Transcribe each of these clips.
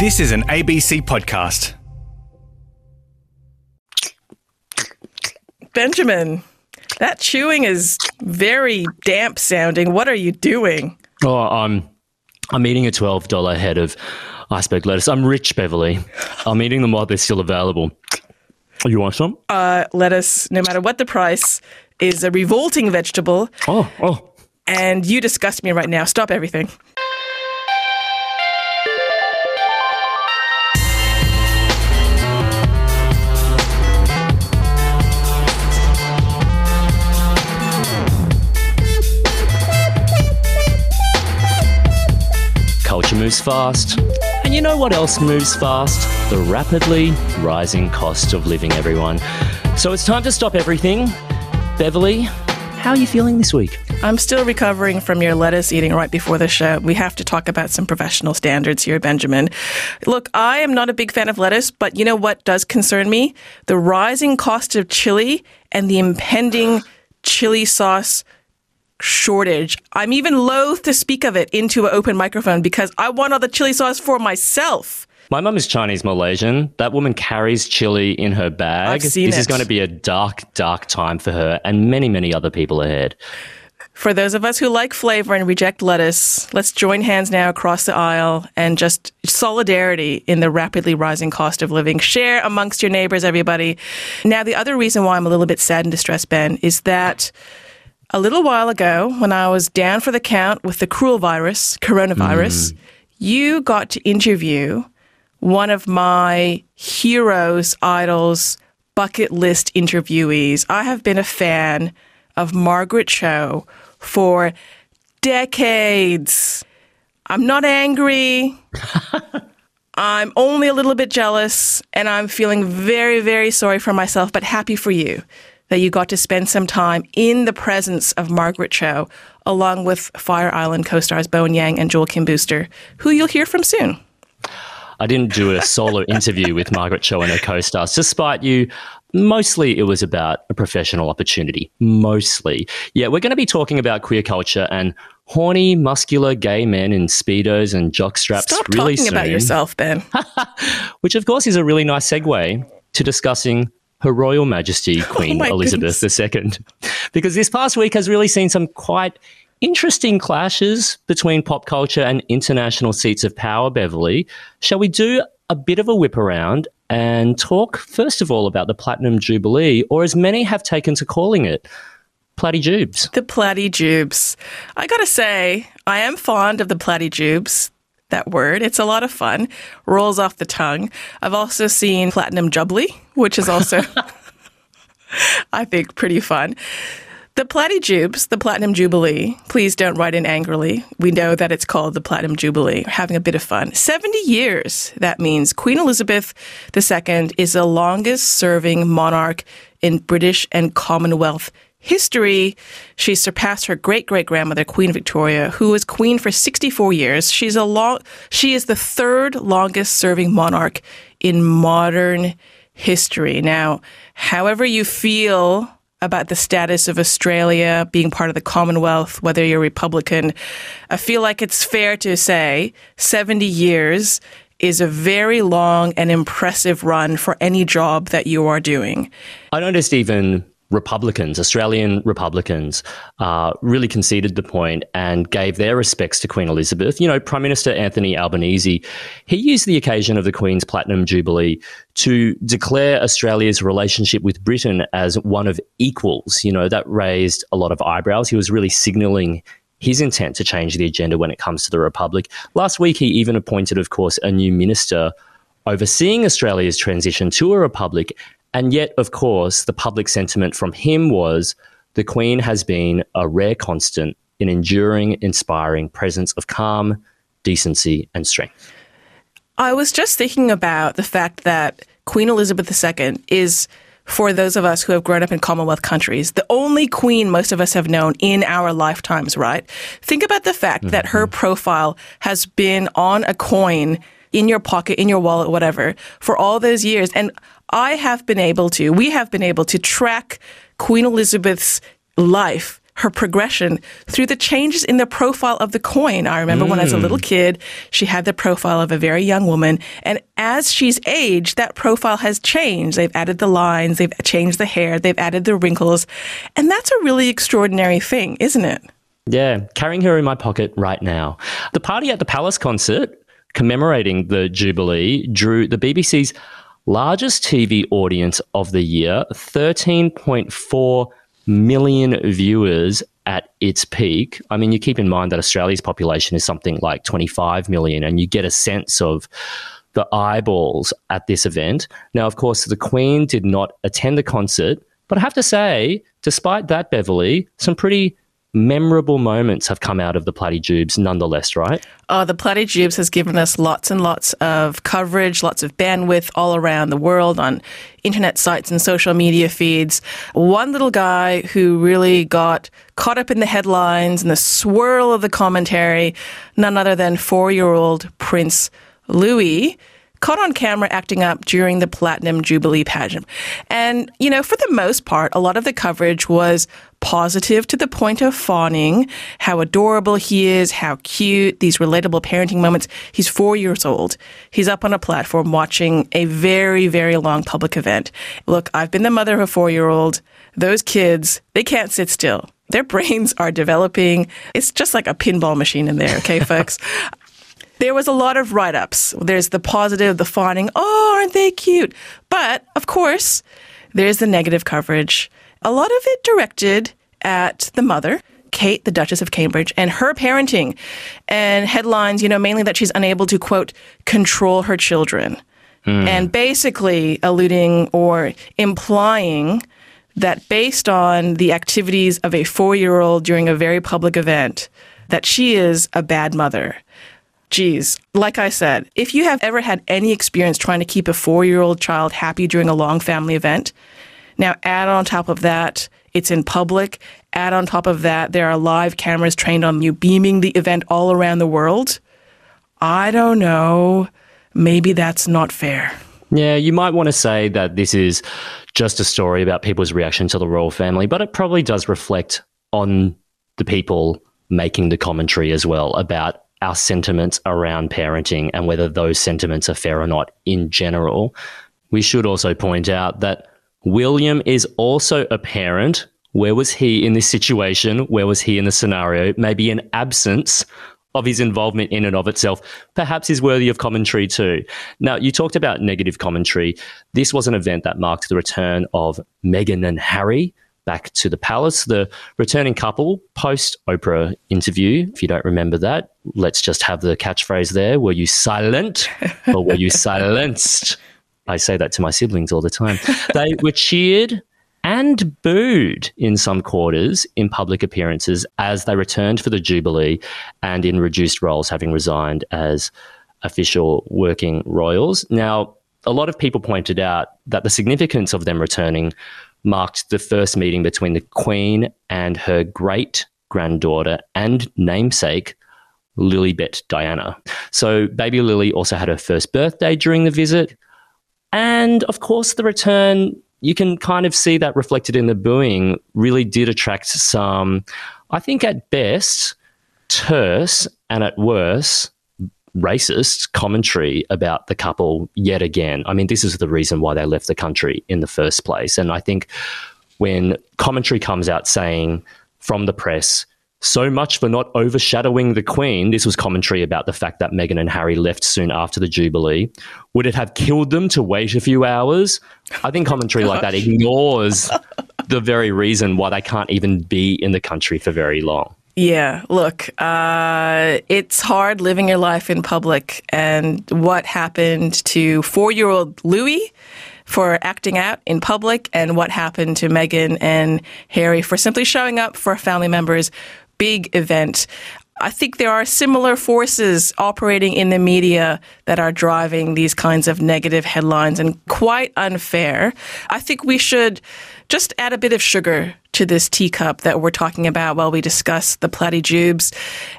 This is an ABC podcast. Benjamin, that chewing is very damp sounding. What are you doing? Oh, I'm I'm eating a twelve dollar head of iceberg lettuce. I'm rich, Beverly. I'm eating them while they're still available. You want some? Uh, lettuce, no matter what the price, is a revolting vegetable, Oh, oh. and you disgust me right now. Stop everything. Moves fast. And you know what else moves fast? The rapidly rising cost of living, everyone. So it's time to stop everything. Beverly, how are you feeling this week? I'm still recovering from your lettuce eating right before the show. We have to talk about some professional standards here, Benjamin. Look, I am not a big fan of lettuce, but you know what does concern me? The rising cost of chili and the impending chili sauce shortage. I'm even loath to speak of it into an open microphone because I want all the chili sauce for myself. My mum is Chinese Malaysian. That woman carries chili in her bag. I've seen this is going to be a dark, dark time for her and many, many other people ahead. For those of us who like flavor and reject lettuce, let's join hands now across the aisle and just solidarity in the rapidly rising cost of living. Share amongst your neighbors, everybody. Now, the other reason why I'm a little bit sad and distressed, Ben, is that a little while ago, when I was down for the count with the cruel virus, coronavirus, mm. you got to interview one of my heroes, idols, bucket list interviewees. I have been a fan of Margaret Cho for decades. I'm not angry. I'm only a little bit jealous, and I'm feeling very, very sorry for myself, but happy for you that you got to spend some time in the presence of Margaret Cho, along with Fire Island co stars Bowen Yang and Joel Kim Booster, who you'll hear from soon. I didn't do a solo interview with Margaret Cho and her co stars despite you. Mostly it was about a professional opportunity. Mostly. Yeah, we're going to be talking about queer culture and horny, muscular gay men in Speedos and jockstraps Stop really talking soon. about yourself, Ben. Which, of course, is a really nice segue to discussing Her Royal Majesty oh Queen my Elizabeth II. Because this past week has really seen some quite interesting clashes between pop culture and international seats of power, Beverly. Shall we do a bit of a whip around and talk, first of all, about the Platinum Jubilee, or as many have taken to calling it, Platyjubes? The platyjubes. I gotta say, I am fond of the platyjubes. That word. It's a lot of fun. Rolls off the tongue. I've also seen Platinum Jubilee, which is also, I think, pretty fun. The Platyjubes, the Platinum Jubilee, please don't write in angrily. We know that it's called the Platinum Jubilee. We're having a bit of fun. 70 years, that means Queen Elizabeth II is the longest serving monarch in British and Commonwealth history. She surpassed her great great grandmother, Queen Victoria, who was queen for 64 years. She's a long, she is the third longest serving monarch in modern history. Now, however you feel about the status of Australia being part of the Commonwealth, whether you're Republican, I feel like it's fair to say 70 years is a very long and impressive run for any job that you are doing. I noticed even Republicans, Australian Republicans, uh, really conceded the point and gave their respects to Queen Elizabeth. You know, Prime Minister Anthony Albanese, he used the occasion of the Queen's Platinum Jubilee to declare Australia's relationship with Britain as one of equals. You know, that raised a lot of eyebrows. He was really signalling his intent to change the agenda when it comes to the Republic. Last week, he even appointed, of course, a new minister overseeing Australia's transition to a republic. And yet, of course, the public sentiment from him was the Queen has been a rare constant in enduring, inspiring presence of calm, decency, and strength. I was just thinking about the fact that Queen Elizabeth II is, for those of us who have grown up in Commonwealth countries, the only queen most of us have known in our lifetimes, right? Think about the fact that her mm-hmm. profile has been on a coin in your pocket, in your wallet, whatever, for all those years. And I have been able to, we have been able to track Queen Elizabeth's life, her progression through the changes in the profile of the coin. I remember mm. when I was a little kid, she had the profile of a very young woman. And as she's aged, that profile has changed. They've added the lines, they've changed the hair, they've added the wrinkles. And that's a really extraordinary thing, isn't it? Yeah, carrying her in my pocket right now. The party at the Palace concert commemorating the Jubilee drew the BBC's largest TV audience of the year 13.4 million viewers at its peak. I mean, you keep in mind that Australia's population is something like 25 million, and you get a sense of the eyeballs at this event. Now, of course, the Queen did not attend the concert, but I have to say, despite that, Beverly, some pretty memorable moments have come out of the Plattyjubes nonetheless, right? Oh, the Plattyjubes has given us lots and lots of coverage, lots of bandwidth all around the world on internet sites and social media feeds. One little guy who really got caught up in the headlines and the swirl of the commentary, none other than four year old Prince Louis caught on camera acting up during the Platinum Jubilee pageant. And, you know, for the most part, a lot of the coverage was positive to the point of fawning, how adorable he is, how cute, these relatable parenting moments. He's four years old. He's up on a platform watching a very, very long public event. Look, I've been the mother of a four year old. Those kids, they can't sit still. Their brains are developing. It's just like a pinball machine in there, okay, folks? there was a lot of write ups. There's the positive, the fawning, oh, aren't they cute? But of course, there's the negative coverage. A lot of it directed at the mother. Kate, the Duchess of Cambridge, and her parenting, and headlines, you know, mainly that she's unable to, quote, control her children. Mm. And basically alluding or implying that based on the activities of a four year old during a very public event, that she is a bad mother. Geez, like I said, if you have ever had any experience trying to keep a four year old child happy during a long family event, now add on top of that, it's in public. Add on top of that, there are live cameras trained on you beaming the event all around the world. I don't know. Maybe that's not fair. Yeah, you might want to say that this is just a story about people's reaction to the royal family, but it probably does reflect on the people making the commentary as well about our sentiments around parenting and whether those sentiments are fair or not in general. We should also point out that William is also a parent. Where was he in this situation? Where was he in the scenario? Maybe an absence of his involvement in and of itself perhaps is worthy of commentary too. Now, you talked about negative commentary. This was an event that marked the return of Meghan and Harry back to the palace. The returning couple post Oprah interview. If you don't remember that, let's just have the catchphrase there. Were you silent or were you silenced? I say that to my siblings all the time. They were cheered and booed in some quarters in public appearances as they returned for the Jubilee and in reduced roles, having resigned as official working royals. Now, a lot of people pointed out that the significance of them returning marked the first meeting between the Queen and her great granddaughter and namesake, Lilibet Diana. So, baby Lily also had her first birthday during the visit. And of course, the return, you can kind of see that reflected in the booing, really did attract some, I think at best, terse and at worst, racist commentary about the couple yet again. I mean, this is the reason why they left the country in the first place. And I think when commentary comes out saying from the press, so much for not overshadowing the Queen. This was commentary about the fact that Meghan and Harry left soon after the Jubilee. Would it have killed them to wait a few hours? I think commentary like that ignores the very reason why they can't even be in the country for very long. Yeah, look, uh, it's hard living your life in public. And what happened to four year old Louis for acting out in public, and what happened to Meghan and Harry for simply showing up for a family members' big event. I think there are similar forces operating in the media that are driving these kinds of negative headlines and quite unfair. I think we should just add a bit of sugar to this teacup that we're talking about while we discuss the Plattyjubes.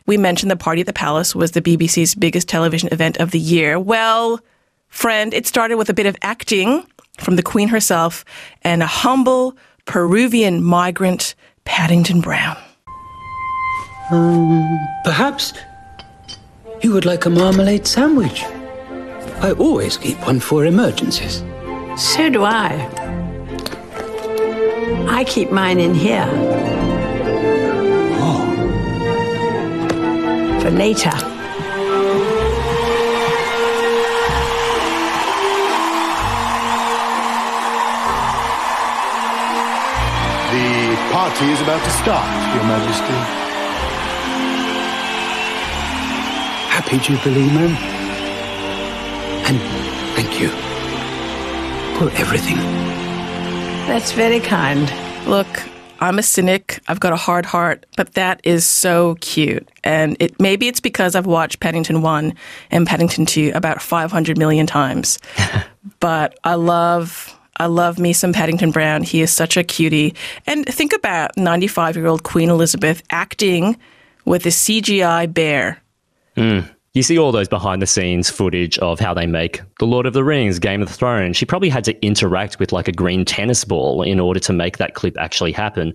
We mentioned the party at the palace was the BBC's biggest television event of the year. Well, friend, it started with a bit of acting from the Queen herself and a humble Peruvian migrant, Paddington Brown. Um, perhaps you would like a marmalade sandwich. I always keep one for emergencies. So do I. I keep mine in here. Oh, For later. The party is about to start, Your Majesty. happy Jubilee, ma'am. And thank you for everything. That's very kind. Look, I'm a cynic. I've got a hard heart, but that is so cute. And it maybe it's because I've watched Paddington 1 and Paddington 2 about 500 million times. but I love I love me some Paddington Brown. He is such a cutie. And think about 95-year-old Queen Elizabeth acting with a CGI bear. Hmm. You see all those behind the scenes footage of how they make The Lord of the Rings, Game of Thrones. She probably had to interact with like a green tennis ball in order to make that clip actually happen.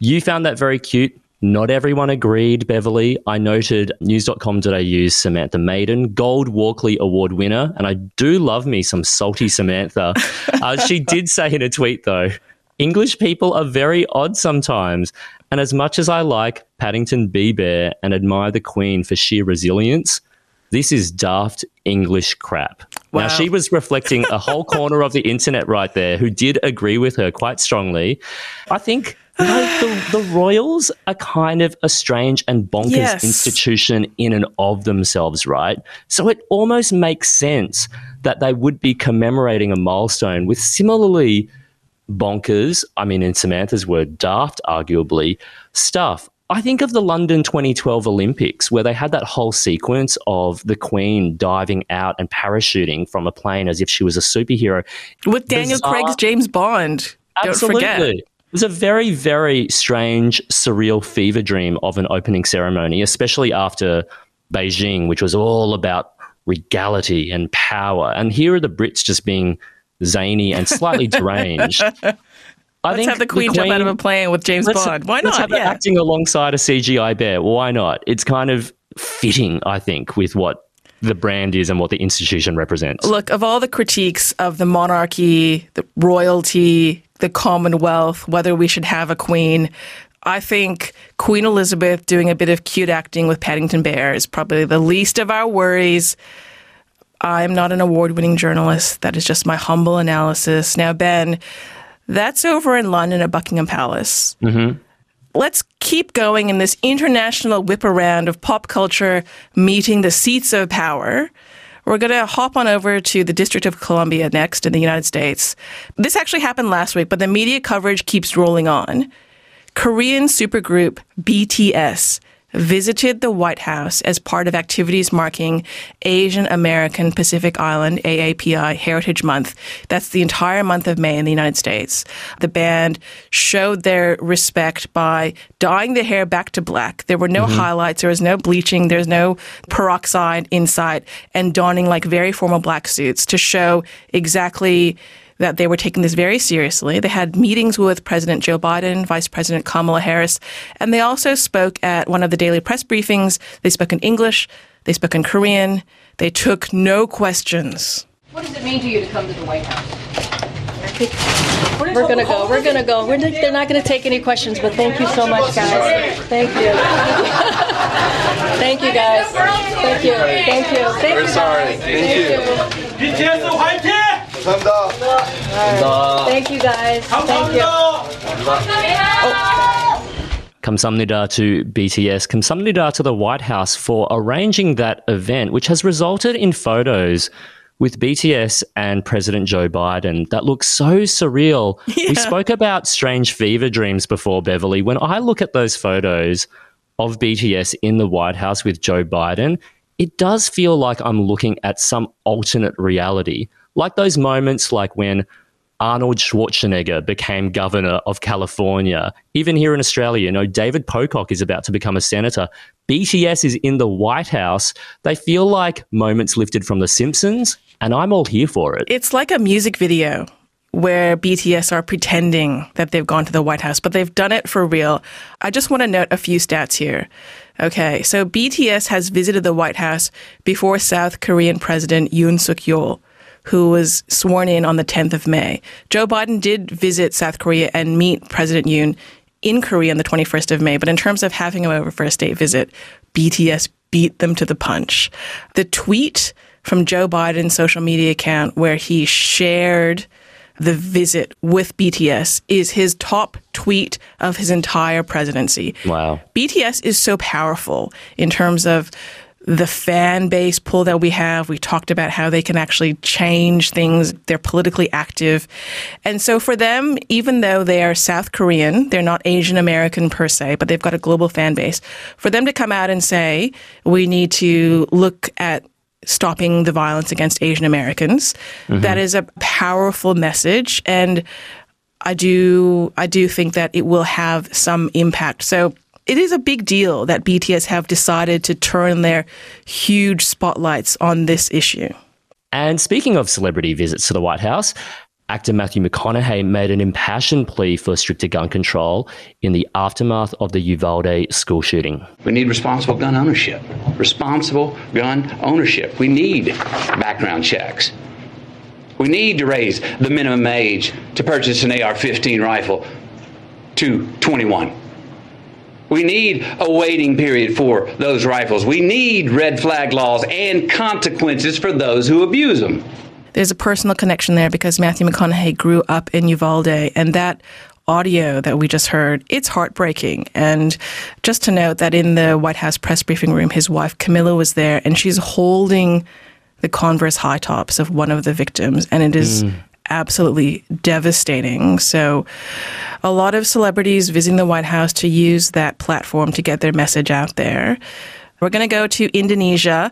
You found that very cute. Not everyone agreed, Beverly. I noted news.com.au's Samantha Maiden, Gold Walkley Award winner, and I do love me some salty Samantha. uh, she did say in a tweet, though, English people are very odd sometimes. And as much as I like Paddington Bee Bear and admire the Queen for sheer resilience, this is daft English crap. Wow. Now, she was reflecting a whole corner of the internet right there who did agree with her quite strongly. I think you know, the, the royals are kind of a strange and bonkers Yes. institution in and of themselves, right? So it almost makes sense that they would be commemorating a milestone with similarly bonkers, I mean, in Samantha's word, daft, arguably, stuff. I think of the London 2012 Olympics, where they had that whole sequence of the Queen diving out and parachuting from a plane as if she was a superhero. With Daniel Bizarre. Craig's James Bond. Don't forget. It was a very, very strange, surreal fever dream of an opening ceremony, especially after Beijing, which was all about regality and power. And here are the Brits just being zany and slightly deranged. I Let's have the Queen, jump out of a plane with James Bond. Why let's not? have Yeah. acting alongside a CGI bear. Why not? It's kind of fitting, I think, with what the brand is and what the institution represents. Look, of all the critiques of the monarchy, the royalty, the Commonwealth, whether we should have a queen, I think Queen Elizabeth doing a bit of cute acting with Paddington Bear is probably the least of our worries. I'm not an award winning journalist. That is just my humble analysis. Now, Ben, that's over in London at Buckingham Palace. Mm-hmm. Let's keep going in this international whip around of pop culture meeting the seats of power. We're going to hop on over to the District of Columbia next in the United States. This actually happened last week, but the media coverage keeps rolling on. Korean supergroup BTS visited the White House as part of activities marking Asian American Pacific Island AAPI Heritage Month. That's the entire month of May in the United States. The band showed their respect by dyeing their hair back to black. There were no mm-hmm. highlights, there was no bleaching, there's no peroxide inside, and donning like very formal black suits to show exactly that they were taking this very seriously. They had meetings with President Joe Biden, Vice President Kamala Harris, and they also spoke at one of the daily press briefings. They spoke in English, they spoke in Korean, they took no questions. What does it mean to you to come to the White House? We're gonna go. We're gonna go. We're, they're not gonna take any questions, but thank you so much, guys. Thank you. thank you, guys. Thank you. Thank you. Thank you. sorry. guys. Thank you. Thank you. Thank you, guys. Thank you. Kamsamnida to BTS, Kamsamnida to the White House for arranging that event, which has resulted in photos with BTS and President Joe Biden that look so surreal. We spoke about strange fever dreams before, Beverly. When I look at those photos of BTS in the White House with Joe Biden, it does feel like I'm looking at some alternate reality. Like those moments like when Arnold Schwarzenegger became governor of California. Even here in Australia, you know, David Pocock is about to become a senator. BTS is in the White House. They feel like moments lifted from The Simpsons, and I'm all here for it. It's like a music video. where BTS are pretending that they've gone to the White House, but they've done it for real. I just want to note a few stats here. Okay, so BTS has visited the White House before South Korean President Yoon Suk Yeol, who was sworn in on the 10th of May. Joe Biden did visit South Korea and meet President Yoon in Korea on the 21st of May, but in terms of having him over for a state visit, BTS beat them to the punch. The tweet from Joe Biden's social media account where he shared the visit with BTS is his top tweet of his entire presidency. Wow. BTS is so powerful in terms of the fan base pull that we have. We talked about how they can actually change things. They're politically active. And so for them, even though they are South Korean, they're not Asian American per se, but they've got a global fan base. For them to come out and say, we need to look at stopping the violence against Asian Americans. Mm-hmm. That is a powerful message, and I do I do think that it will have some impact. So it is a big deal that BTS have decided to turn their huge spotlights on this issue. And speaking of celebrity visits to the White House, actor Matthew McConaughey made an impassioned plea for stricter gun control in the aftermath of the Uvalde school shooting. We need responsible gun ownership. Responsible gun ownership. We need background checks. We need to raise the minimum age to purchase an AR 15 rifle to 21. We need a waiting period for those rifles. We need red flag laws and consequences for those who abuse them. There's a personal connection there because Matthew McConaughey grew up in Uvalde, and that audio that we just heard, it's heartbreaking. And just to note that in the White House press briefing room, his wife Camila was there, and she's holding the Converse high tops of one of the victims, and it is mm. Absolutely devastating. So, a lot of celebrities visiting the White House to use that platform to get their message out there. We're going to go to Indonesia,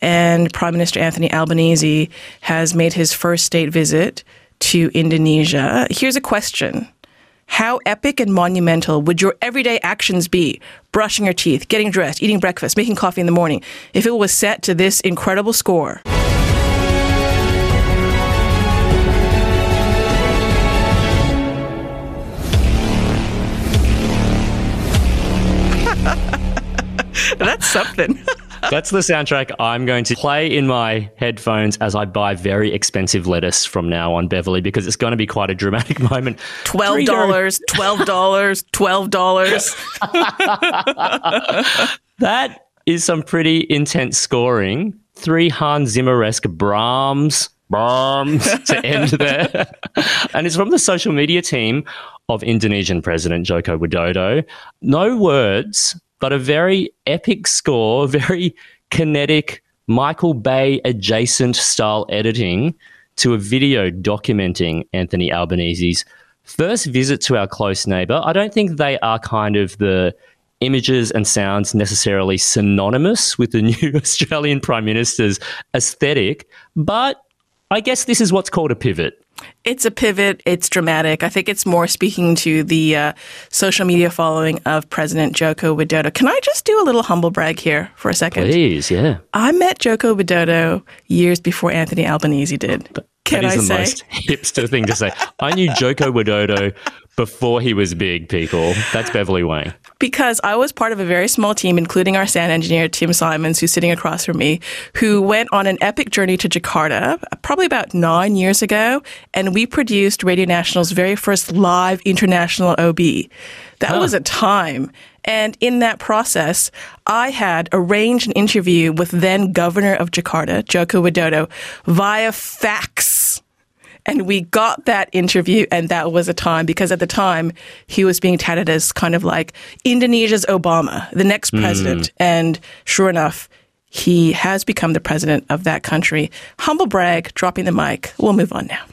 and Prime Minister Anthony Albanese has made his first state visit to Indonesia. Here's a question. How epic and monumental would your everyday actions be? Brushing your teeth, getting dressed, eating breakfast, making coffee in the morning, if it was set to this incredible score? That's something. That's the soundtrack I'm going to play in my headphones as I buy very expensive lettuce from now on, Beverly, because it's going to be quite a dramatic moment. Twelve dollars, twelve dollars, twelve dollars. That is some pretty intense scoring. Three Hans Zimmer-esque Brahms, Brahms to end there. and it's from the social media team of Indonesian President Joko Widodo. No words, but a very epic score, very kinetic, Michael Bay adjacent style editing to a video documenting Anthony Albanese's first visit to our close neighbor. I don't think they are kind of the images and sounds necessarily synonymous with the new Australian Prime Minister's aesthetic, but I guess this is what's called a pivot. It's a pivot. It's dramatic. I think it's more speaking to the uh, social media following of President Joko Widodo. Can I just do a little humble brag here for a second? Please, yeah. I met Joko Widodo years before Anthony Albanese did. Can that I the say? most hipster thing to say. I knew Joko Widodo before he was big, people. That's Beverly Wang. because I was part of a very small team, including our sound engineer, Tim Simons, who's sitting across from me, who went on an epic journey to Jakarta probably about nine years ago. And we produced Radio National's very first live international OB. That was a time. And in that process, I had arranged an interview with then governor of Jakarta, Joko Widodo, via fax. And we got that interview, and that was a time because at the time he was being touted as kind of like Indonesia's Obama, the next hmm. president. And sure enough, he has become the president of that country. Humble brag, dropping the mic. We'll move on now.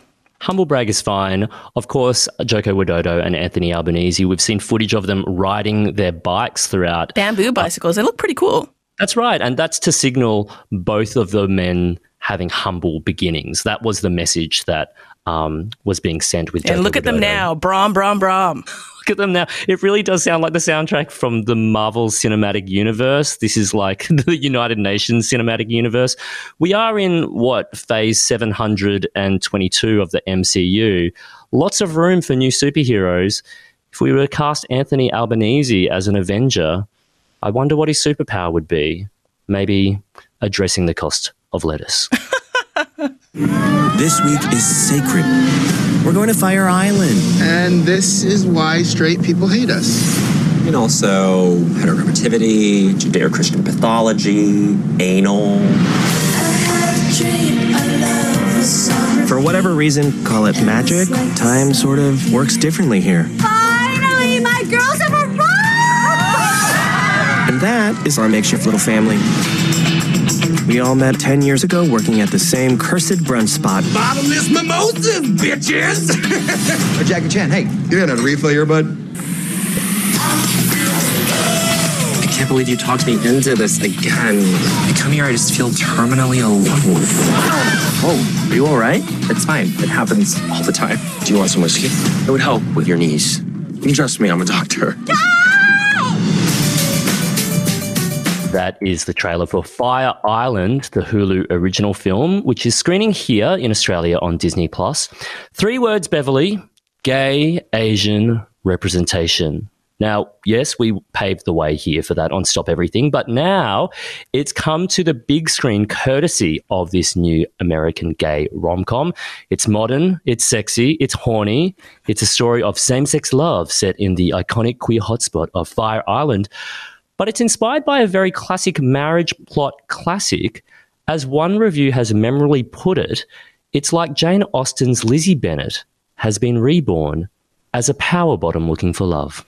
Humble brag is fine. Of course, Joko Widodo and Anthony Albanese, we've seen footage of them riding their bikes throughout. Bamboo bicycles, they look pretty cool. That's right. And that's to signal both of the men having humble beginnings. That was the message that um, was being sent with. And look at them now. Brom, brom, brom. Look at them now. It really does sound like the soundtrack from the Marvel Cinematic Universe. This is like the United Nations Cinematic Universe. We are in what phase 722 of the MCU. Lots of room for new superheroes. If we were to cast Anthony Albanese as an Avenger, I wonder what his superpower would be. Maybe addressing the cost of lettuce. This week is sacred. We're going to Fire Island. And this is why straight people hate us. And also heteronormativity, Judeo Christian pathology, anal. For whatever reason, call it magic, time sort of works differently here. Finally, my girls have arrived! And that is our makeshift little family. We all met 10 years ago working at the same cursed brunch spot. Bottomless mimosas, bitches! hey, Jackie Chan, hey, you got a refill your bud? I can't believe you talked me into this again. I come here, I just feel terminally alone. Oh, are you all right? It's fine. It happens all the time. Do you want some whiskey? It would help with your knees. You trust me, I'm a doctor. That is the trailer for Fire Island, the Hulu original film, which is screening here in Australia on Disney Plus. Three words, Beverly: gay Asian representation. Now, yes, we paved the way here for that on Stop Everything, but now it's come to the big screen courtesy of this new American gay rom com. It's modern, it's sexy, it's horny. It's a story of same sex love set in the iconic queer hotspot of Fire Island but it's inspired by a very classic marriage plot classic. As one review has memorably put it, it's like Jane Austen's Lizzie Bennet has been reborn as a power bottom looking for love.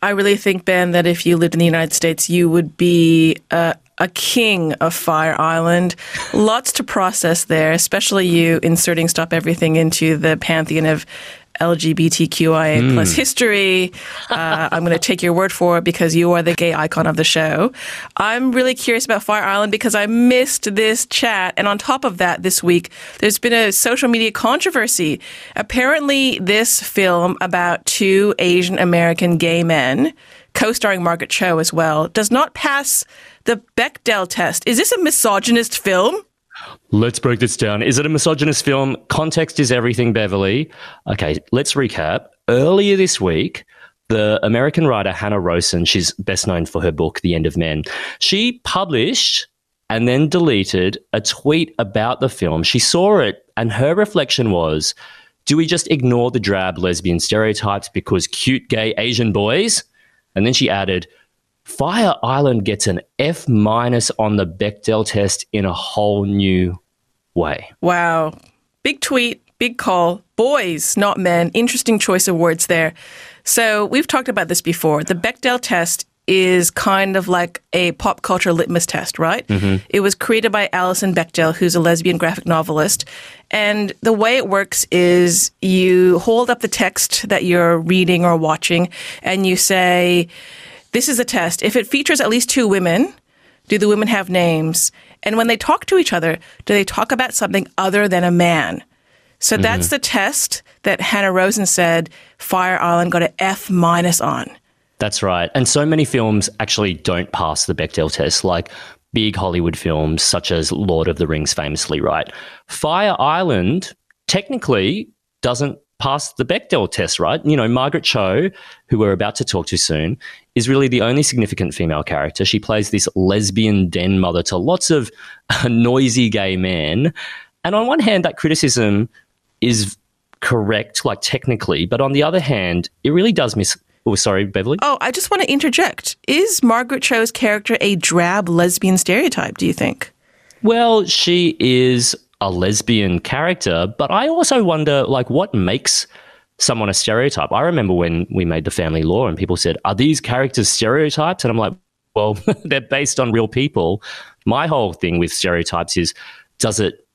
I really think, Ben, that if you lived in the United States, you would be a, a king of Fire Island. Lots to process there, especially you inserting Stop Everything into the pantheon of LGBTQIA Hmm. plus history. Uh, I'm going to take your word for it because you are the gay icon of the show. I'm really curious about Fire Island because I missed this chat. And on top of that, this week, there's been a social media controversy. Apparently, this film about two Asian American gay men, co starring Margaret Cho as well, does not pass the Bechdel test. Is this a misogynist film? Let's break this down. Is it a misogynist film? Context is everything, Beverly. Okay, let's recap. Earlier this week, the American writer Hanna Rosin, she's best known for her book, The End of Men, she published and then deleted a tweet about the film. She saw it, and her reflection was do we just ignore the drab lesbian stereotypes because cute gay Asian boys? And then she added, Fire Island gets an F minus on the Bechdel test in a whole new way. Wow. Big tweet, big call. Boys, not men. Interesting choice of words there. So we've talked about this before. The Bechdel test is kind of like a pop culture litmus test, right? Mm-hmm. It was created by Alison Bechdel, who's a lesbian graphic novelist. And the way it works is you hold up the text that you're reading or watching and you say, this is a test. If it features at least two women, do the women have names? And when they talk to each other, do they talk about something other than a man? So mm-hmm. that's the test that Hanna Rosin said Fire Island got an F minus on. That's right. And so many films actually don't pass the Bechdel test, like big Hollywood films such as Lord of the Rings, famously, right? Fire Island technically doesn't pass the Bechdel test, right? You know, Margaret Cho, who we're about to talk to soon, is really the only significant female character. She plays this lesbian den mother to lots of noisy gay men. And on one hand, that criticism is correct, like technically, but on the other hand, it really does miss. Oh, sorry, Beverly. Oh, I just want to interject. Is Margaret Cho's character a drab lesbian stereotype, do you think? Well, she is a lesbian character, but I also wonder, like, what makes someone a stereotype? I remember when we made the family law and people said, Are these characters stereotypes? And I'm like, Well, they're based on real people. My whole thing with stereotypes is, does it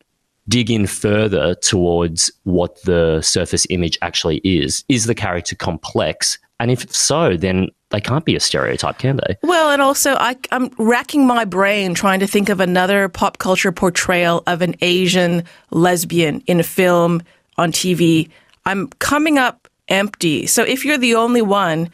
dig in further towards what the surface image actually is? Is the character complex? And if so, then they can't be a stereotype, can they? Well, and also I, I'm racking my brain trying to think of another pop culture portrayal of an Asian lesbian in a film on TV. I'm coming up empty. So if you're the only one,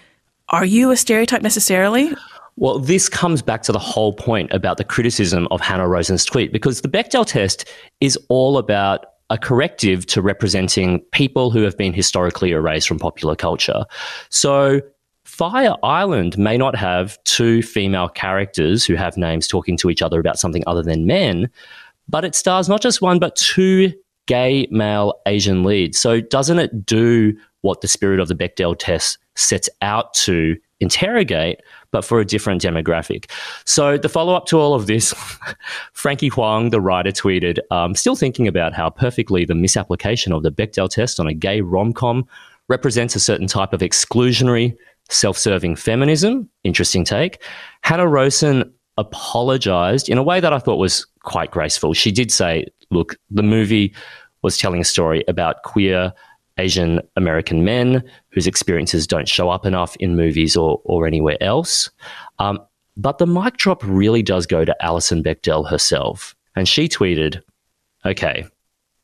are you a stereotype necessarily? Well, this comes back to the whole point about the criticism of Hanna Rosin's tweet because the Bechdel test is all about a corrective to representing people who have been historically erased from popular culture. So Fire Island may not have two female characters who have names talking to each other about something other than men, but it stars not just one, but two gay male Asian leads. So doesn't it do what the spirit of the Bechdel test sets out to interrogate, but for a different demographic. So the follow up to all of this, Frankie Huang, the writer, tweeted, um, still thinking about how perfectly the misapplication of the Bechdel test on a gay rom com represents a certain type of exclusionary, self serving feminism. Interesting take. Hanna Rosin apologized in a way that I thought was quite graceful. She did say, look, the movie was telling a story about queer Asian American men whose experiences don't show up enough in movies or, or anywhere else. Um, but the mic drop really does go to Alison Bechdel herself. And she tweeted, okay,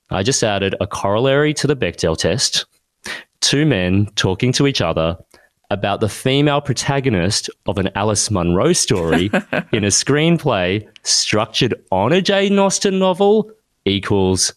I just added a corollary to the Bechdel test two men talking to each other about the female protagonist of an Alice Munro story in a screenplay structured on a Jane Austen novel equals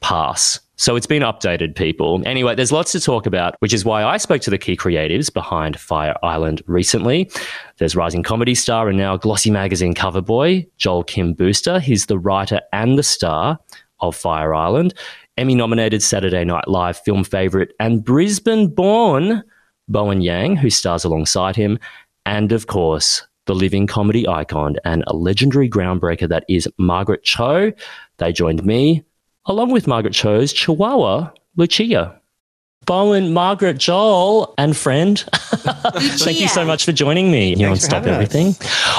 pass. So it's been updated, people. Anyway, there's lots to talk about, which is why I spoke to the key creatives behind Fire Island recently. There's rising comedy star and now Glossy magazine cover boy, Joel Kim Booster. He's the writer and the star of Fire Island, Emmy nominated Saturday Night Live film favorite, and Brisbane born Bowen Yang, who stars alongside him, and of course, the living comedy icon and a legendary groundbreaker that is Margaret Cho. They joined me, along with Margaret Cho's Chihuahua, Lucia. Bowen, Margaret, Joel, and friend. Thank you so much for joining me here on Stop Everything.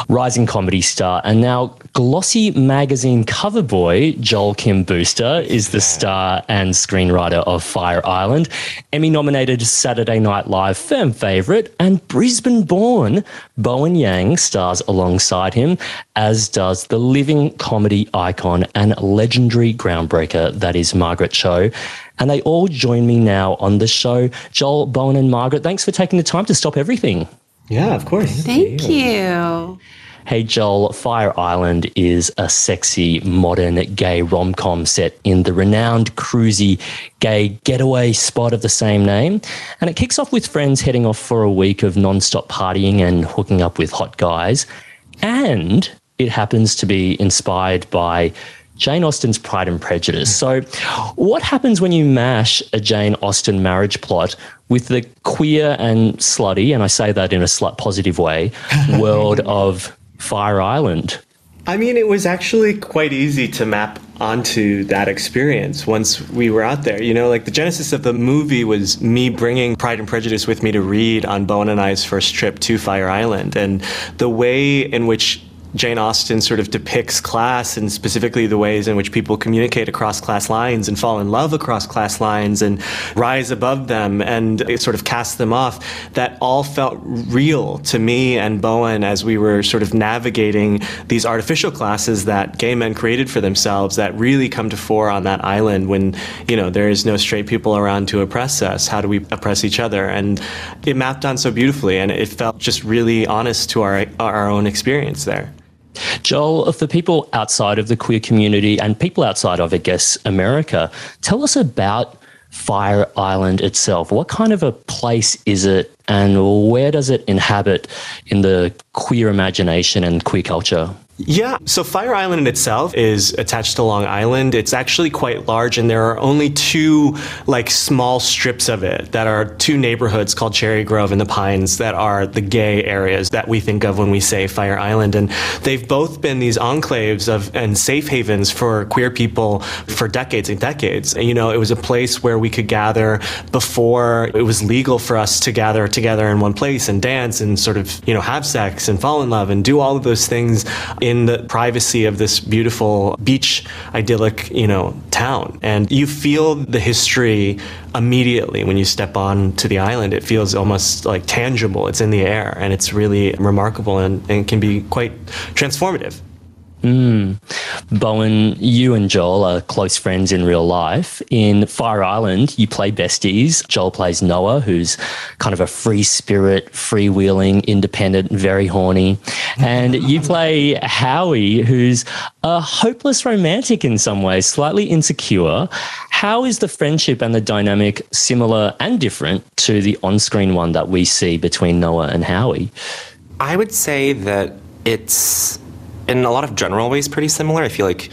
Rising comedy star and now Glossy magazine cover boy, Joel Kim Booster, is the star and screenwriter of Fire Island. Emmy nominated Saturday Night Live film favorite, and Brisbane born Bowen Yang stars alongside him, as does the living comedy icon and legendary groundbreaker that is Margaret Cho. And they all join me now on the show. Joel, Bowen, and Margaret, thanks for taking the time to stop everything. Yeah, of course. Thank you. Hey Joel, Fire Island is a sexy, modern gay rom com set in the renowned cruisy gay getaway spot of the same name. And it kicks off with friends heading off for a week of non stop partying and hooking up with hot guys. And it happens to be inspired by Jane Austen's Pride and Prejudice. So, what happens when you mash a Jane Austen marriage plot with the queer and slutty, and I say that in a slut positive way, world of Fire Island? I mean, it was actually quite easy to map onto that experience once we were out there. You know, like the genesis of the movie was me bringing Pride and Prejudice with me to read on Bowen and I's first trip to Fire Island. And the way in which Jane Austen sort of depicts class and specifically the ways in which people communicate across class lines and fall in love across class lines and rise above them and sort of cast them off. That all felt real to me and Bowen as we were sort of navigating these artificial classes that gay men created for themselves that really come to fore on that island when, you know, there is no straight people around to oppress us. How do we oppress each other? And it mapped on so beautifully and it felt just really honest to our, our own experience there. Joel, for people outside of the queer community and people outside of, I guess, America, tell us about Fire Island itself. What kind of a place is it, and where does it inhabit in the queer imagination and queer culture? Yeah, so Fire Island itself is attached to Long Island. It's actually quite large, and there are only two like small strips of it that are two neighborhoods called Cherry Grove and the Pines that are the gay areas that we think of when we say Fire Island. And they've both been these enclaves of and safe havens for queer people for decades and decades. And, you know, it was a place where we could gather before it was legal for us to gather together in one place and dance and sort of you know have sex and fall in love and do all of those things. In in the privacy of this beautiful beach idyllic, you know, town. And you feel the history immediately when you step on to the island. It feels almost like tangible. It's in the air and it's really remarkable and, and can be quite transformative. Mm. Bowen, you and Joel are close friends in real life. In Fire Island, you play besties. Joel plays Noah, who's kind of a free spirit, freewheeling, independent, very horny. And you play Howie, who's a hopeless romantic in some ways, slightly insecure. How is the friendship and the dynamic similar and different to the on screen one that we see between Noah and Howie? I would say that it's in a lot of general ways pretty similar. I feel like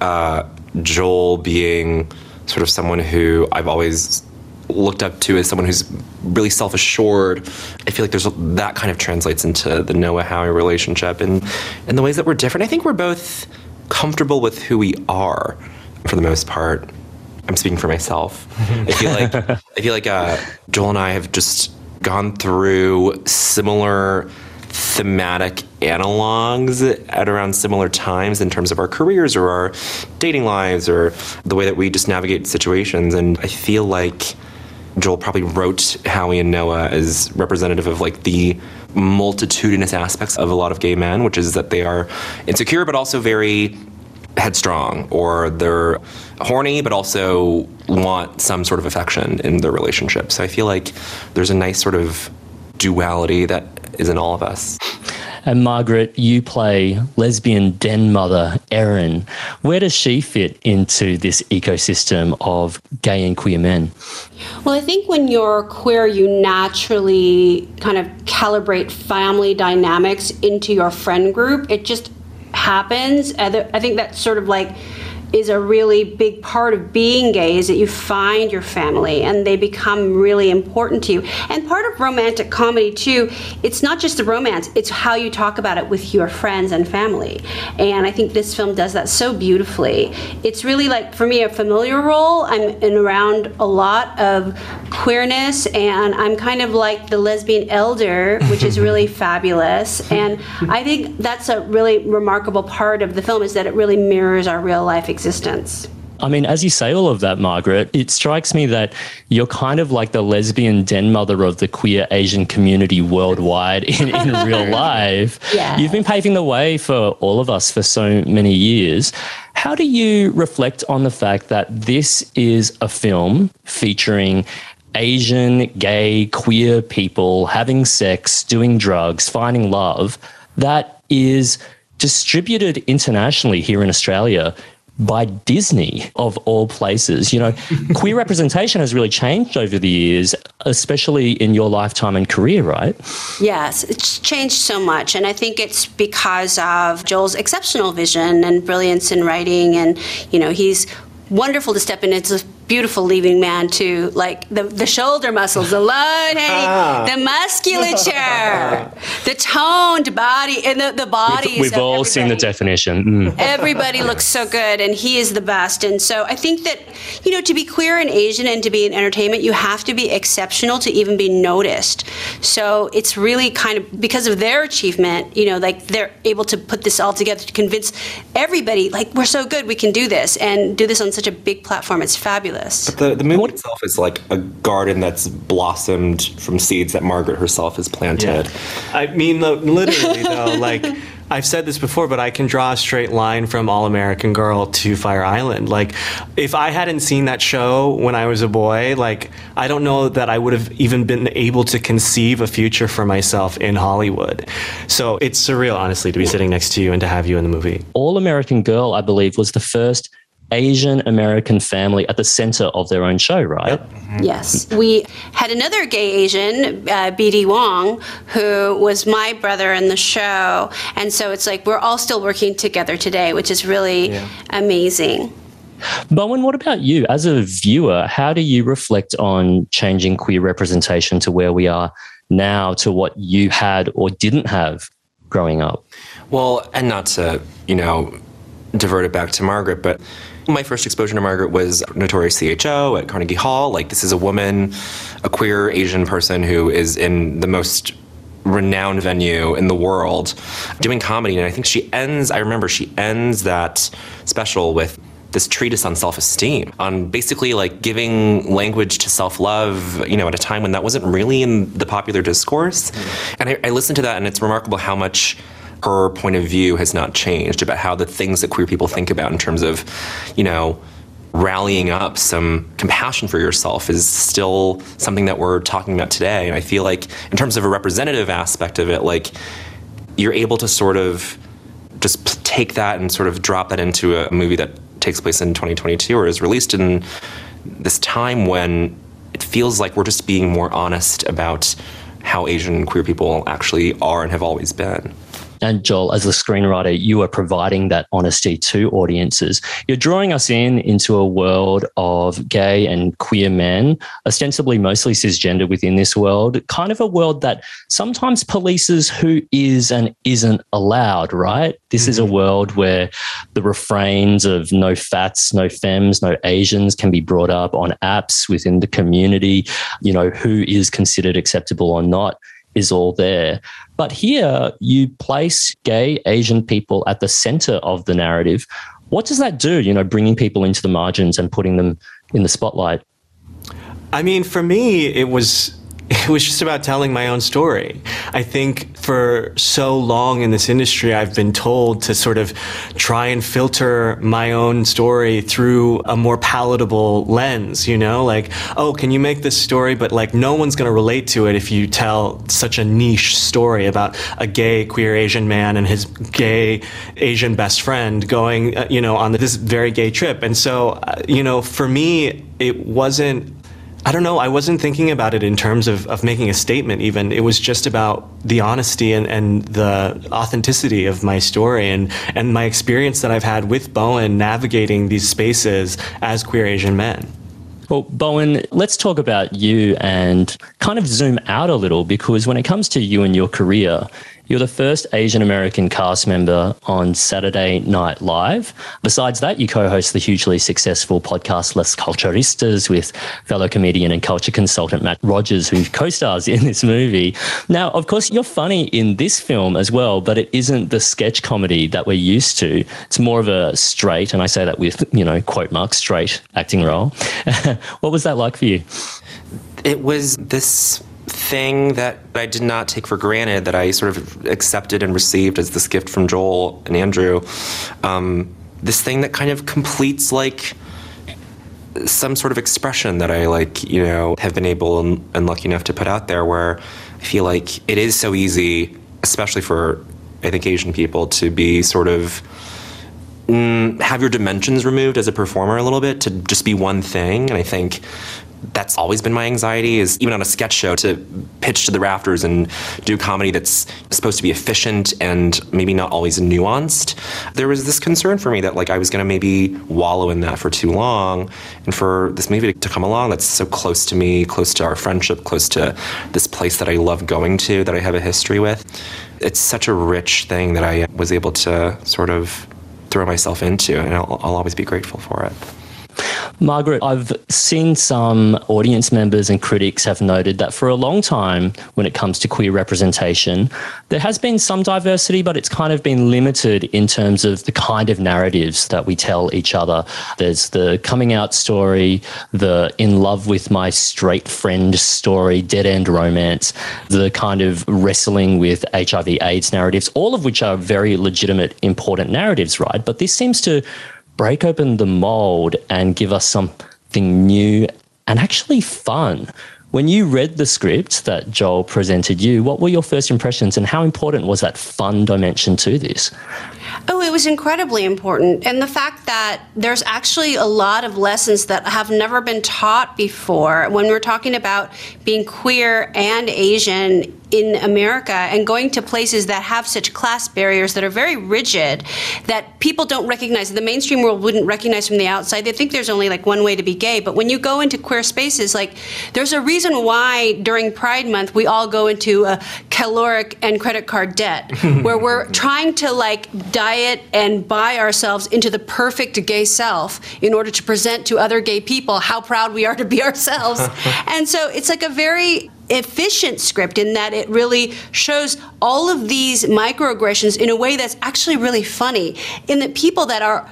uh, Joel being sort of someone who I've always looked up to as someone who's really self-assured. I feel like there's a, that kind of translates into the Noah Howie relationship and in the ways that we're different. I think we're both comfortable with who we are for the most part. I'm speaking for myself. I feel like I feel like uh, Joel and I have just gone through similar thematic analogs at around similar times in terms of our careers or our dating lives or the way that we just navigate situations. And I feel like Joel probably wrote Howie and Noah as representative of like the multitudinous aspects of a lot of gay men, which is that they are insecure but also very headstrong or they're horny but also want some sort of affection in their relationship. So I feel like there's a nice sort of duality that is in all of us. And Margaret, you play lesbian den mother Erin. Where does she fit into this ecosystem of gay and queer men? Well, I think when you're queer, you naturally kind of calibrate family dynamics into your friend group. It just happens. I think that's sort of like is a really big part of being gay is that you find your family and they become really important to you. And part of romantic comedy too, it's not just the romance, it's how you talk about it with your friends and family. And I think this film does that so beautifully. It's really like for me a familiar role. I'm in around a lot of queerness and I'm kind of like the lesbian elder, which is really fabulous. And I think that's a really remarkable part of the film is that it really mirrors our real life experience existence. I mean, as you say all of that, Margaret, it strikes me that you're kind of like the lesbian den mother of the queer Asian community worldwide in, in real life. Yeah. You've been paving the way for all of us for so many years. How do you reflect on the fact that this is a film featuring Asian, gay, queer people having sex, doing drugs, finding love that is distributed internationally here in Australia by Disney, of all places. You know, queer representation has really changed over the years, especially in your lifetime and career, right? Yes, it's changed so much. And I think it's because of Joel's exceptional vision and brilliance in writing. And, you know, he's wonderful to step in. It's a beautiful leaving man too. Like the, the shoulder muscles alone, ah. the musculature, the toned body, and the, the bodies. We've, we've all everybody. seen the definition. Mm. Everybody looks so good, and he is the best. And so I think that, you know, to be queer and Asian and to be in entertainment, you have to be exceptional to even be noticed. So it's really kind of because of their achievement, you know, like they're able to put this all together to convince everybody, like, we're so good, we can do this, and do this on such a big platform. It's fabulous this. But the, the movie what? itself is like a garden that's blossomed from seeds that Margaret herself has planted. Yeah. I mean, literally, though, like. I've said this before, but I can draw a straight line from All American Girl to Fire Island. Like, if I hadn't seen that show when I was a boy, like, I don't know that I would have even been able to conceive a future for myself in Hollywood. So it's surreal, honestly, to be sitting next to you and to have you in the movie. All American Girl, I believe, was the first Asian American family at the center of their own show, right? Yep. Mm-hmm. Yes. We had another gay Asian, uh, BD Wong, who was my brother in the show. And so it's like we're all still working together today, which is really yeah. amazing. Bowen, what about you? As a viewer, how do you reflect on changing queer representation to where we are now to what you had or didn't have growing up? Well, and not to, you know, divert it back to Margaret, but my first exposure to Margaret was Notorious CHO at Carnegie Hall. Like, this is a woman, a queer Asian person who is in the most renowned venue in the world doing comedy. And i think she ends i remember she ends that special with this treatise on self-esteem on basically like giving language to self-love you know at a time when that wasn't really in the popular discourse. Mm. And I, I listened to that and it's remarkable how much her point of view has not changed about how the things that queer people think about in terms of you know rallying up some compassion for yourself is still something that we're talking about today and i feel like in terms of a representative aspect of it like you're able to sort of just take that and sort of drop that into a movie that takes place in 2022 or is released in this time when it feels like we're just being more honest about how Asian queer people actually are and have always been. And Joel, as the screenwriter, you are providing that honesty to audiences. You're drawing us in into a world of gay and queer men, ostensibly mostly cisgender within this world, kind of a world that sometimes polices who is and isn't allowed, right? This is a mm-hmm. world where the refrains of no fats, no femmes, no Asians can be brought up on apps within the community, you know, who is considered acceptable or not is all there. But here you place gay Asian people at the center of the narrative. What does that do, you know, bringing people into the margins and putting them in the spotlight? I mean, for me, it was it was just about telling my own story. I think for so long in this industry, I've been told to sort of try and filter my own story through a more palatable lens, you know, like, oh, can you make this story? But like, no one's going to relate to it if you tell such a niche story about a gay queer Asian man and his gay Asian best friend going, uh, you know, on this very gay trip. And so, uh, you know, for me, it wasn't I don't know. I wasn't thinking about it in terms of, of making a statement, even. It was just about the honesty and, and the authenticity of my story and, and my experience that I've had with Bowen navigating these spaces as queer Asian men. Well, Bowen, let's talk about you and kind of zoom out a little because when it comes to you and your career, you're the first Asian American cast member on Saturday Night Live. Besides that, you co host the hugely successful podcast Les Culturistas with fellow comedian and culture consultant Matt Rogers, who co stars in this movie. Now, of course, you're funny in this film as well, but it isn't the sketch comedy that we're used to. It's more of a straight, and I say that with, you know, quote mark, straight acting role. what was that like for you? It was this thing that I did not take for granted that I sort of accepted and received as this gift from Joel and Andrew. Um, this thing that kind of completes like some sort of expression that I like, you know, have been able and, and lucky enough to put out there where I feel like it is so easy, especially for I think Asian people, to be sort of mm, have your dimensions removed as a performer a little bit to just be one thing. And I think that's always been my anxiety is even on a sketch show to pitch to the rafters and do comedy that's supposed to be efficient and maybe not always nuanced. There was this concern for me that like i was going to maybe wallow in that for too long and for this movie to come along that's so close to me close to our friendship close to this place that i love going to that i have a history with. It's such a rich thing that i was able to sort of throw myself into and i'll, I'll always be grateful for it Margaret, I've seen some audience members and critics have noted that for a long time, when it comes to queer representation, there has been some diversity, but it's kind of been limited in terms of the kind of narratives that we tell each other. There's the coming out story, the in love with my straight friend story, dead end romance, the kind of wrestling with HIV AIDS narratives, all of which are very legitimate, important narratives, right? But this seems to break open the mold and give us something new and actually fun. When you read the script that Joel presented you, what were your first impressions and how important was that fun dimension to this? Oh, it was incredibly important. And the fact that there's actually a lot of lessons that have never been taught before when we're talking about being queer and Asian in America and going to places that have such class barriers that are very rigid that people don't recognize. The mainstream world wouldn't recognize from the outside. They think there's only like one way to be gay. But when you go into queer spaces, like there's a reason why during Pride Month we all go into a caloric and credit card debt, where we're trying to like diet and buy ourselves into the perfect gay self in order to present to other gay people how proud we are to be ourselves. and so it's like a very efficient script in that it really shows all of these microaggressions in a way that's actually really funny, in that people that are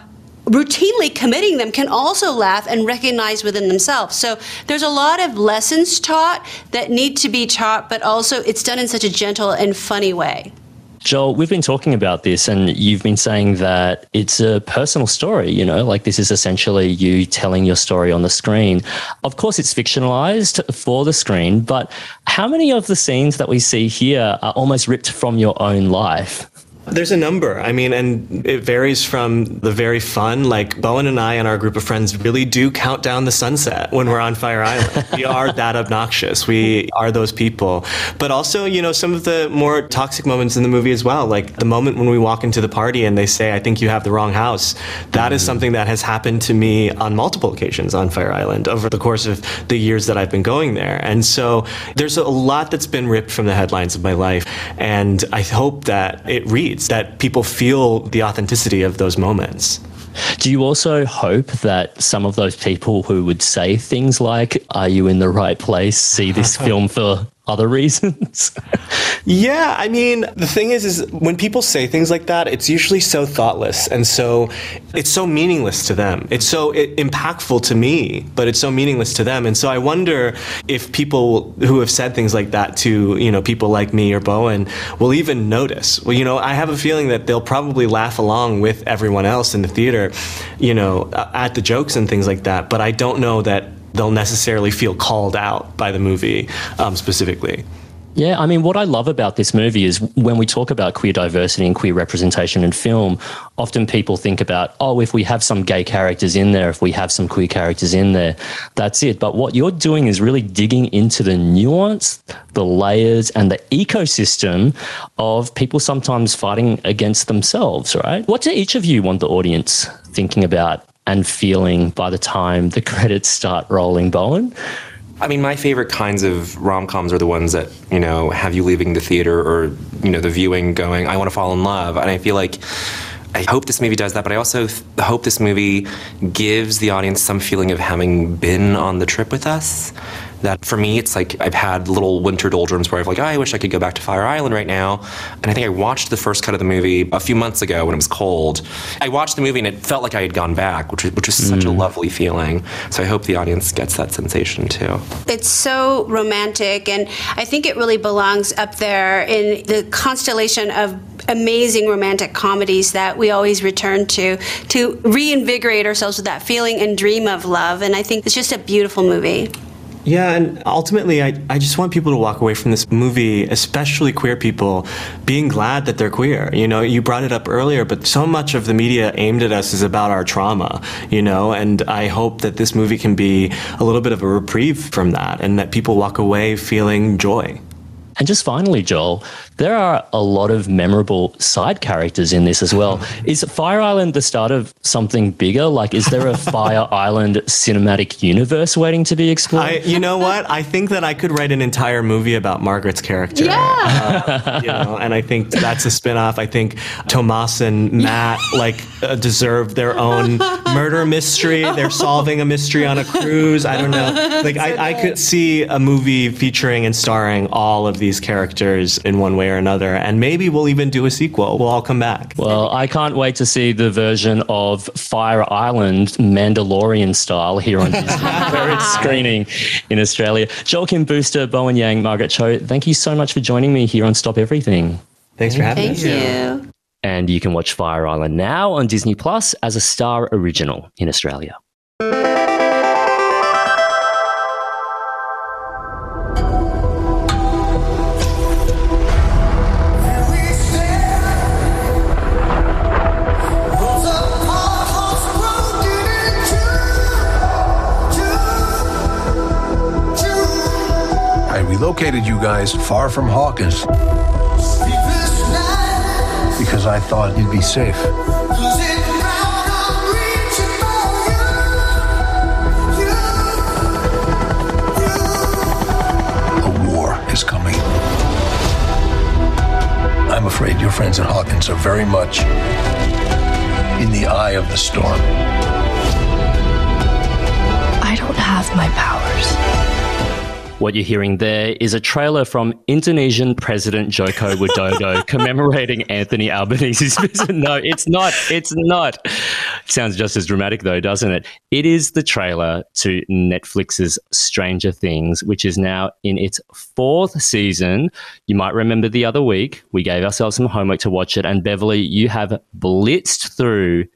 routinely committing them can also laugh and recognize within themselves. So there's a lot of lessons taught that need to be taught, but also it's done in such a gentle and funny way. Joel, we've been talking about this, and you've been saying that it's a personal story, you know, like this is essentially you telling your story on the screen. Of course, it's fictionalized for the screen, but how many of the scenes that we see here are almost ripped from your own life? There's a number. I mean, and it varies from the very fun, like Bowen and I and our group of friends really do count down the sunset when we're on Fire Island. we are that obnoxious. We are those people. But also, you know, some of the more toxic moments in the movie as well, like the moment when we walk into the party and they say, I think you have the wrong house. That is mm-hmm. something that has happened to me on multiple occasions on Fire Island over the course of the years that I've been going there. And so there's a lot that's been ripped from the headlines of my life. And I hope that it reads that people feel the authenticity of those moments. Do you also hope that some of those people who would say things like, Are you in the right place? see this film for other reasons? yeah, I mean, the thing is, is when people say things like that, it's usually so thoughtless and so it's so meaningless to them. It's so it, impactful to me, but it's so meaningless to them. And so I wonder if people who have said things like that to you know people like me or Bowen will even notice. Well, you know, I have a feeling that they'll probably laugh along with everyone else in the theater, you know, at the jokes and things like that. But I don't know that they'll necessarily feel called out by the movie um, specifically. Yeah, I mean, what I love about this movie is when we talk about queer diversity and queer representation in film, often people think about, oh, if we have some gay characters in there, if we have some queer characters in there, that's it. But what you're doing is really digging into the nuance, the layers, and the ecosystem of people sometimes fighting against themselves, right? What do each of you want the audience thinking about and feeling by the time the credits start rolling, Bowen? I mean, my favorite kinds of rom coms are the ones that, you know, have you leaving the theater or, you know, the viewing going, I want to fall in love. And I feel like I hope this movie does that, but I also th- hope this movie gives the audience some feeling of having been on the trip with us that for me it's like I've had little winter doldrums where I've like, oh, I wish I could go back to Fire Island right now. And I think I watched the first cut of the movie a few months ago when it was cold. I watched the movie and it felt like I had gone back, which, was, which is such a mm. lovely feeling. So I hope the audience gets that sensation too. It's so romantic, and I think it really belongs up there in the constellation of amazing romantic comedies that we always return to to reinvigorate ourselves with that feeling and dream of love. And I think it's just a beautiful movie. Yeah, and ultimately, I, I just want people to walk away from this movie, especially queer people, being glad that they're queer. You know, you brought it up earlier, but so much of the media aimed at us is about our trauma, you know, and I hope that this movie can be a little bit of a reprieve from that and that people walk away feeling joy. And just finally, Joel, there are a lot of memorable side characters in this as well. Is Fire Island the start of something bigger? Like, is there a Fire Island cinematic universe waiting to be explored? I, you know what? I think that I could write an entire movie about Margaret's character. Yeah. Uh, you know, and I think that's a spin-off. I think Tomas and Matt like uh, deserve their own murder mystery. They're solving a mystery on a cruise. I don't know. Like, I, I could see a movie featuring and starring all of these characters in one way or another, and maybe we'll even do a sequel. We'll all come back. Well, I can't wait to see the version of Fire Island Mandalorian style here on Disney, where it's screening in Australia. Joel Kim Booster, Bowen Yang, Margaret Cho, thank you so much for joining me here on Stop Everything. Thanks for having me. Thank us. you. And you can watch Fire Island now on Disney Plus as a Star original in Australia. I relocated you guys far from Hawkins because I thought you'd be safe. A war is coming. I'm afraid your friends at Hawkins are very much in the eye of the storm. I don't have my powers. What you're hearing there is a trailer from Indonesian President Joko Widodo commemorating Anthony Albanese's visit. No, it's not. It's not. Sounds just as dramatic, though, doesn't it? It is the trailer to Netflix's Stranger Things, which is now in its fourth season. You might remember the other week, we gave ourselves some homework to watch it, and Beverley, you have blitzed through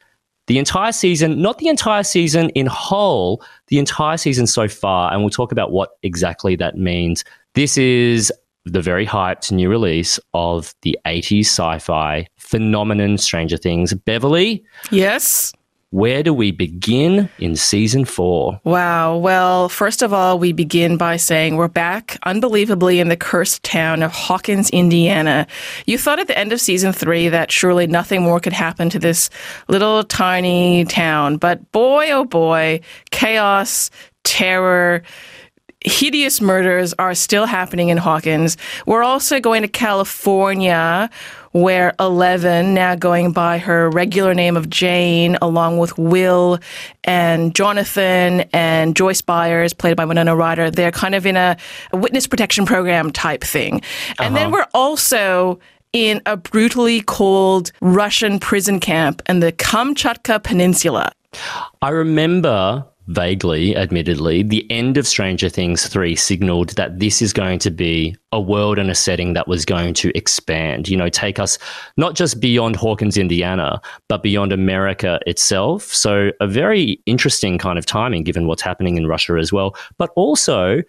the entire season, not the entire season in whole, the entire season so far. And we'll talk about what exactly that means. This is the very hyped new release of the 80s sci fi phenomenon Stranger Things. Beverley? Yes. Where do we begin in season four? Wow. Well, first of all, we begin by saying we're back unbelievably in the cursed town of Hawkins, Indiana. You thought at the end of season three that surely nothing more could happen to this little tiny town. But boy, oh boy, chaos, terror, hideous murders are still happening in Hawkins. We're also going to California where Eleven, now going by her regular name of Jane, along with Will and Jonathan and Joyce Byers, played by Winona Ryder, they're kind of in a, a witness protection program type thing. And then uh-huh. we're also in a brutally cold Russian prison camp in the Kamchatka Peninsula. I remember vaguely, admittedly, the end of Stranger Things 3 signaled that this is going to be a world and a setting that was going to expand, you know, take us not just beyond Hawkins, Indiana, but beyond America itself. So, a very interesting kind of timing given what's happening in Russia as well. But also,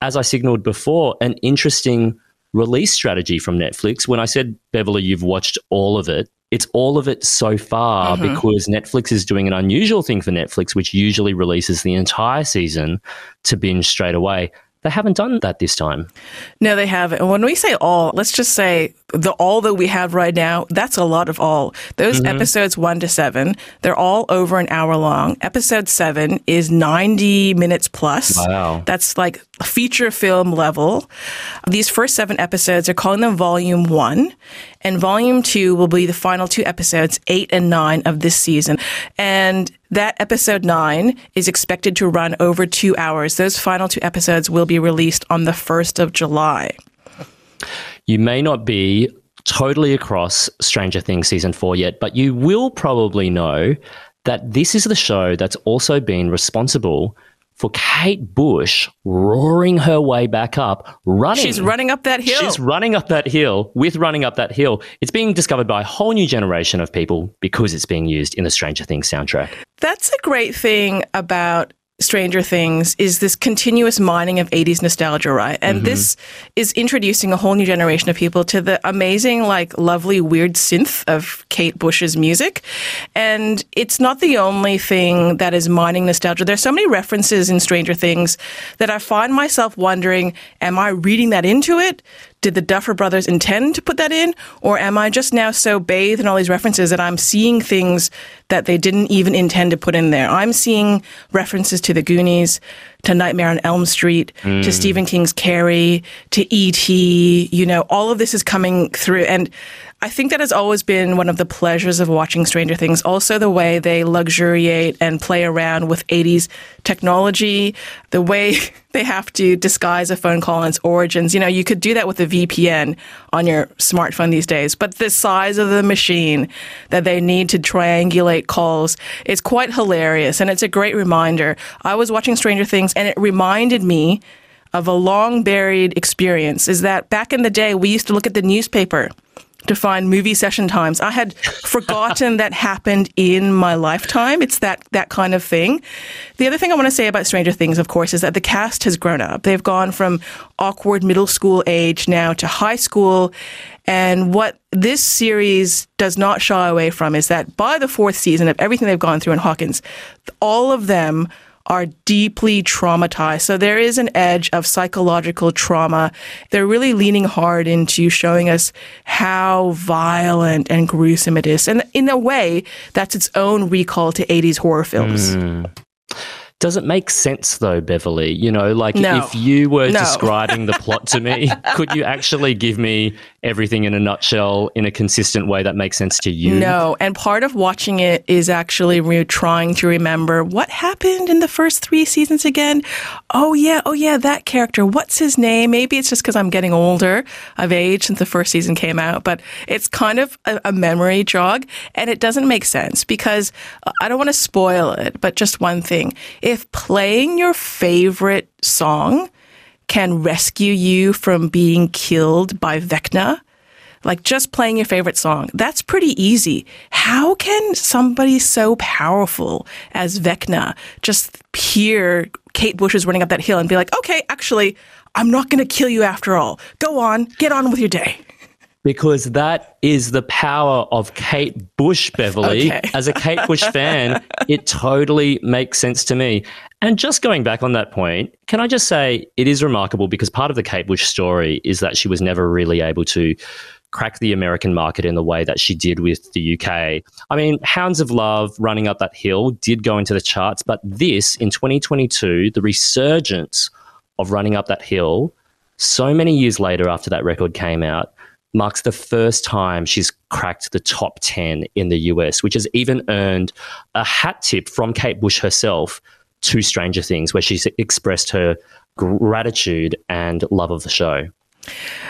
as I signaled before, an interesting release strategy from Netflix. When I said, Beverley, you've watched all of it, it's all of it so far Mhm. because Netflix is doing an unusual thing for Netflix, which usually releases the entire season to binge straight away. They haven't done that this time. No, they haven't. When we say all, let's just say the all that we have right now, that's a lot of all. Those Mhm. episodes one to seven, they're all over an hour long. Episode seven is 90 minutes plus. Wow. That's like feature film level. These first seven episodes are calling them volume one. And volume two will be the final two episodes, eight and nine of this season. And that episode nine is expected to run over two hours. Those final two episodes will be released on the 1st of July. You may not be totally across Stranger Things season four yet, but you will probably know that this is the show that's also been responsible for Kate Bush roaring her way back up, running. She's running up that hill. She's running up that hill with running up that hill. It's being discovered by a whole new generation of people because it's being used in the Stranger Things soundtrack. That's a great thing about Stranger Things is this continuous mining of 80s nostalgia, right? And Mhm. this is introducing a whole new generation of people to the amazing, like, lovely, weird synth of Kate Bush's music. And it's not the only thing that is mining nostalgia. There's so many references in Stranger Things that I find myself wondering, am I reading that into it? Did the Duffer Brothers intend to put that in? Or am I just now so bathed in all these references that I'm seeing things that they didn't even intend to put in there? I'm seeing references to the Goonies, to Nightmare on Elm Street, to Mm. Stephen King's Carrie, to E.T., you know, all of this is coming through. And I think that has always been one of the pleasures of watching Stranger Things. Also, the way they luxuriate and play around with 80s technology, the way they have to disguise a phone call and its origins. You know, you could do that with a VPN on your smartphone these days, but the size of the machine that they need to triangulate calls is quite hilarious. And it's a great reminder. I was watching Stranger Things and it reminded me of a long buried experience is that back in the day, we used to look at the newspaper to find movie session times. I had forgotten that happened in my lifetime. It's that that kind of thing. The other thing I want to say about Stranger Things, of course, is that the cast has grown up. They've gone from awkward middle school age now to high school. And what this series does not shy away from is that by the fourth season of everything they've gone through in Hawkins, all of them are deeply traumatized. So there is an edge of psychological trauma. They're really leaning hard into showing us how violent and gruesome it is. And in a way, that's its own recall to 80s horror films. Mm. Does it make sense though, Beverley? You know, like No. if you were No. describing the plot to me, could you actually give me everything in a nutshell in a consistent way that makes sense to you? No, and part of watching it is actually re- trying to remember what happened in the first three seasons again. Oh yeah, oh yeah, that character. What's his name? Maybe it's just because I'm getting older. I've aged since the first season came out, but it's kind of a, a memory jog, and it doesn't make sense because uh, I don't want to spoil it. But just one thing: if playing your favorite song can rescue you from being killed by Vecna, like just playing your favorite song, that's pretty easy. How can somebody so powerful as Vecna just hear Kate Bush is running up that hill and be like, okay, actually, I'm not going to kill you after all. Go on, get on with your day. Because that is the power of Kate Bush, Beverley. Okay. As a Kate Bush fan, it totally makes sense to me. And just going back on that point, can I just say it is remarkable because part of the Kate Bush story is that she was never really able to crack the American market in the way that she did with the UK. I mean, Hounds of Love, Running Up That Hill did go into the charts, but this in 2022, the resurgence of Running Up That Hill, so many years later after that record came out, marks the first time she's cracked the top 10 in the US, which has even earned a hat tip from Kate Bush herself to Stranger Things, where she's expressed her gratitude and love of the show.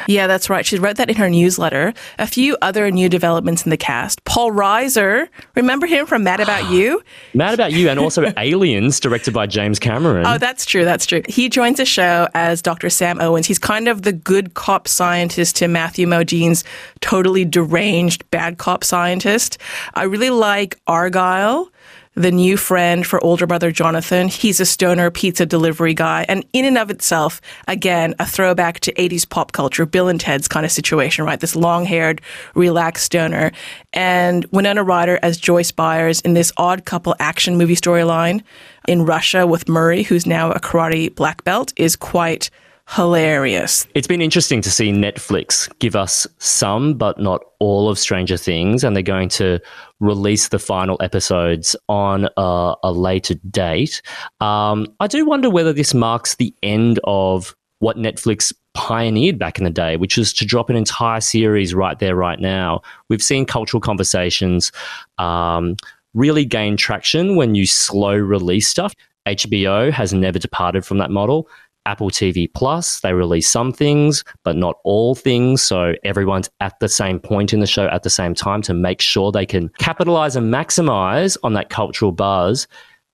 Yeah, that's right. She wrote that in her newsletter. A few other new developments in the cast. Paul Reiser, remember him from Mad About You? Mad About You and also Aliens, directed by James Cameron. Oh, that's true. That's true. He joins the show as Dr. Sam Owens. He's kind of the good cop scientist to Matthew Modine's totally deranged bad cop scientist. I really like Argyle. The new friend for older brother Jonathan. He's a stoner pizza delivery guy. And in and of itself, again, a throwback to 80s pop culture, Bill and Ted's kind of situation, right? This long haired, relaxed stoner. And Winona Ryder as Joyce Byers in this odd couple action movie storyline in Russia with Murray, who's now a karate black belt, is quite hilarious. It's been interesting to see Netflix give us some, but not all of Stranger Things, and they're going to release the final episodes on a, a later date. Um, I do wonder whether this marks the end of what Netflix pioneered back in the day, which is to drop an entire series right there, right now. We've seen cultural conversations um, really gain traction when you slow release stuff. HBO has never departed from that model. Apple TV Plus, they release some things, but not all things. So everyone's at the same point in the show at the same time to make sure they can capitalize and maximize on that cultural buzz.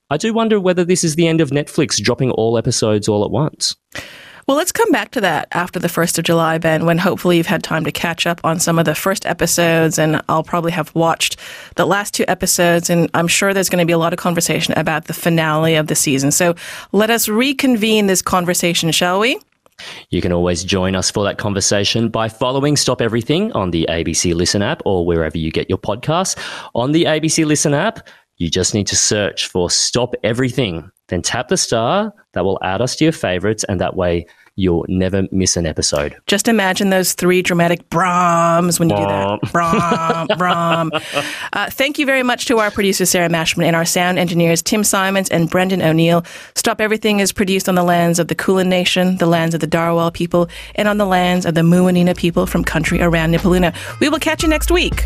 I do wonder whether this is the end of Netflix dropping all episodes all at once. Well, let's come back to that after the 1st of July, Ben, when hopefully you've had time to catch up on some of the first episodes. And I'll probably have watched the last two episodes. And I'm sure there's going to be a lot of conversation about the finale of the season. So let us reconvene this conversation, shall we? You can always join us for that conversation by following Stop Everything on the ABC Listen app or wherever you get your podcasts. On the ABC Listen app, you just need to search for Stop Everything, then tap the star. That will add us to your favorites, and that way you'll never miss an episode. Just imagine those three dramatic Brahms when you do that. Brahm, Brahm. Uh, thank you very much to our producer, Sarah Mashman, and our sound engineers, Tim Simons and Brendan O'Neill. Stop Everything is produced on the lands of the Kulin Nation, the lands of the Dharawal people, and on the lands of the Muwinina people from country around Nipaluna. We will catch you next week.